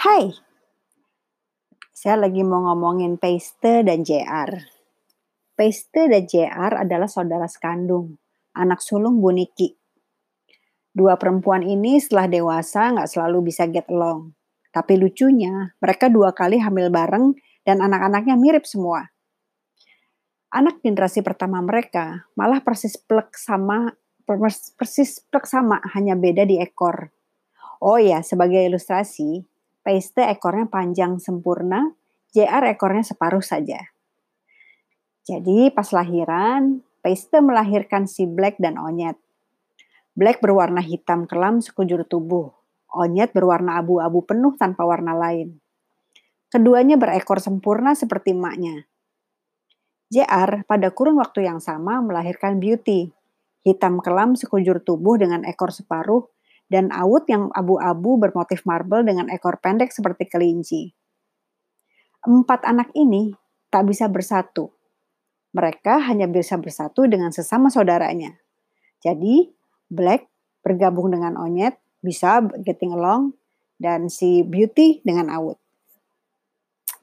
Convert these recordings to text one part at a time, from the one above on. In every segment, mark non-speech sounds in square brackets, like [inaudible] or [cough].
Hai, saya lagi mau ngomongin Paste dan JR. Paste dan JR adalah saudara sekandung, anak sulung Bu Niki. Dua perempuan ini setelah dewasa nggak selalu bisa get along. Tapi lucunya, mereka dua kali hamil bareng dan anak-anaknya mirip semua. Anak generasi pertama mereka malah persis plek sama persis plek sama hanya beda di ekor. Oh ya, sebagai ilustrasi, Paste ekornya panjang sempurna, JR ekornya separuh saja. Jadi pas lahiran, Paste melahirkan si Black dan Onyet. Black berwarna hitam kelam sekujur tubuh. Onyet berwarna abu-abu penuh tanpa warna lain. Keduanya berekor sempurna seperti emaknya. JR pada kurun waktu yang sama melahirkan Beauty, hitam kelam sekujur tubuh dengan ekor separuh dan awut yang abu-abu bermotif marble dengan ekor pendek seperti kelinci. Empat anak ini tak bisa bersatu. Mereka hanya bisa bersatu dengan sesama saudaranya. Jadi, Black bergabung dengan Onyet, bisa getting along, dan si Beauty dengan Awut.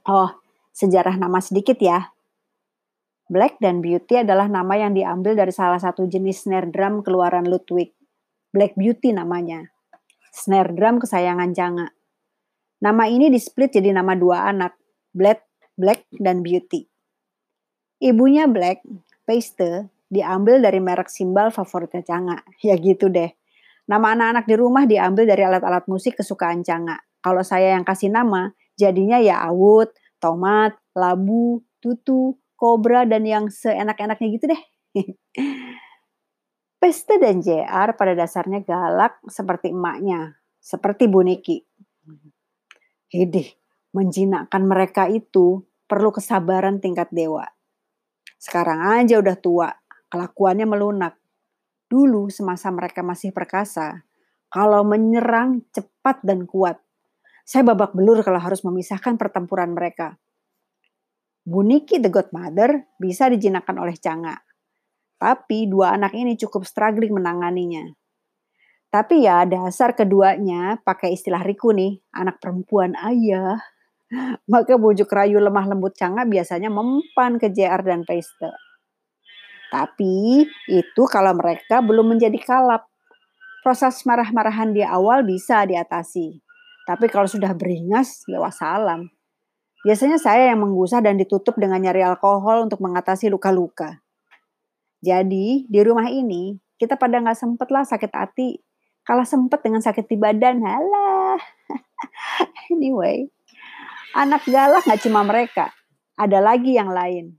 Oh, sejarah nama sedikit ya. Black dan Beauty adalah nama yang diambil dari salah satu jenis snare drum keluaran Ludwig. Black Beauty namanya. Snare drum kesayangan Canga. Nama ini displit jadi nama dua anak, Black, Black dan Beauty. Ibunya Black, Paste, diambil dari merek simbal favoritnya Canga. [laughs] Ya gitu deh. Nama anak-anak di rumah diambil dari alat-alat musik kesukaan Canga. Kalau saya yang kasih nama, jadinya ya Awut, Tomat, Labu, Tutu, Kobra, dan yang seenak-enaknya gitu deh. [laughs] Peste dan JR pada dasarnya galak seperti emaknya, seperti Bu Niki. Hidih, menjinakkan mereka itu perlu kesabaran tingkat dewa. Sekarang aja udah tua, kelakuannya melunak. Dulu semasa mereka masih perkasa, kalau menyerang cepat dan kuat. Saya babak belur kalau harus memisahkan pertempuran mereka. Bu Niki the Godmother bisa dijinakkan oleh Canga tapi dua anak ini cukup struggling menanganinya. Tapi ya dasar keduanya pakai istilah Riku nih, anak perempuan ayah. [laughs] Maka bujuk rayu lemah lembut canga biasanya mempan ke JR dan Paiste. Tapi itu kalau mereka belum menjadi kalap. Proses marah-marahan di awal bisa diatasi. Tapi kalau sudah beringas, ya wassalam. Biasanya saya yang menggusah dan ditutup dengan nyari alkohol untuk mengatasi luka-luka. Jadi di rumah ini kita pada nggak sempet lah sakit hati, kalah sempet dengan sakit di badan. Halah. [laughs] anyway, anak galak nggak cuma mereka, ada lagi yang lain.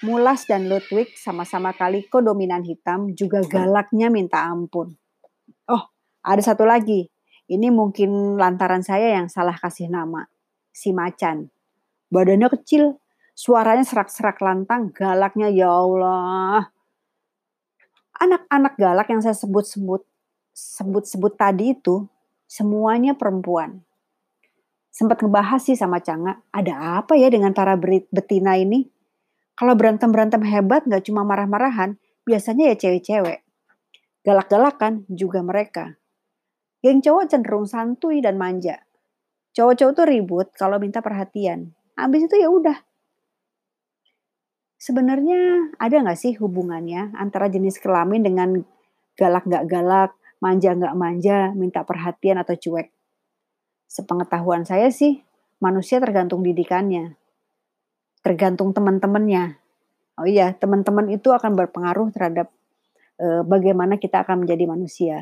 Mulas dan Ludwig sama-sama kaliko dominan hitam juga galaknya minta ampun. Oh, ada satu lagi. Ini mungkin lantaran saya yang salah kasih nama. Si Macan. Badannya kecil, suaranya serak-serak lantang, galaknya ya Allah anak-anak galak yang saya sebut-sebut sebut-sebut tadi itu semuanya perempuan. Sempat ngebahas sih sama Canga, ada apa ya dengan para betina ini? Kalau berantem-berantem hebat nggak cuma marah-marahan, biasanya ya cewek-cewek. Galak-galakan juga mereka. Geng cowok cenderung santuy dan manja. Cowok-cowok tuh ribut kalau minta perhatian. Habis itu ya udah, Sebenarnya ada nggak sih hubungannya antara jenis kelamin dengan galak nggak galak, manja nggak manja, minta perhatian atau cuek? Sepengetahuan saya sih, manusia tergantung didikannya. Tergantung teman-temannya. Oh iya, teman-teman itu akan berpengaruh terhadap e, bagaimana kita akan menjadi manusia.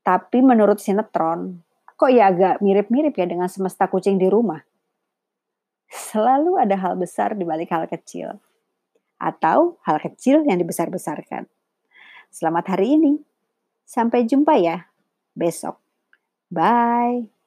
Tapi menurut sinetron, kok ya agak mirip-mirip ya dengan semesta kucing di rumah? Selalu ada hal besar di balik hal kecil. Atau hal kecil yang dibesar-besarkan. Selamat hari ini. Sampai jumpa ya besok. Bye.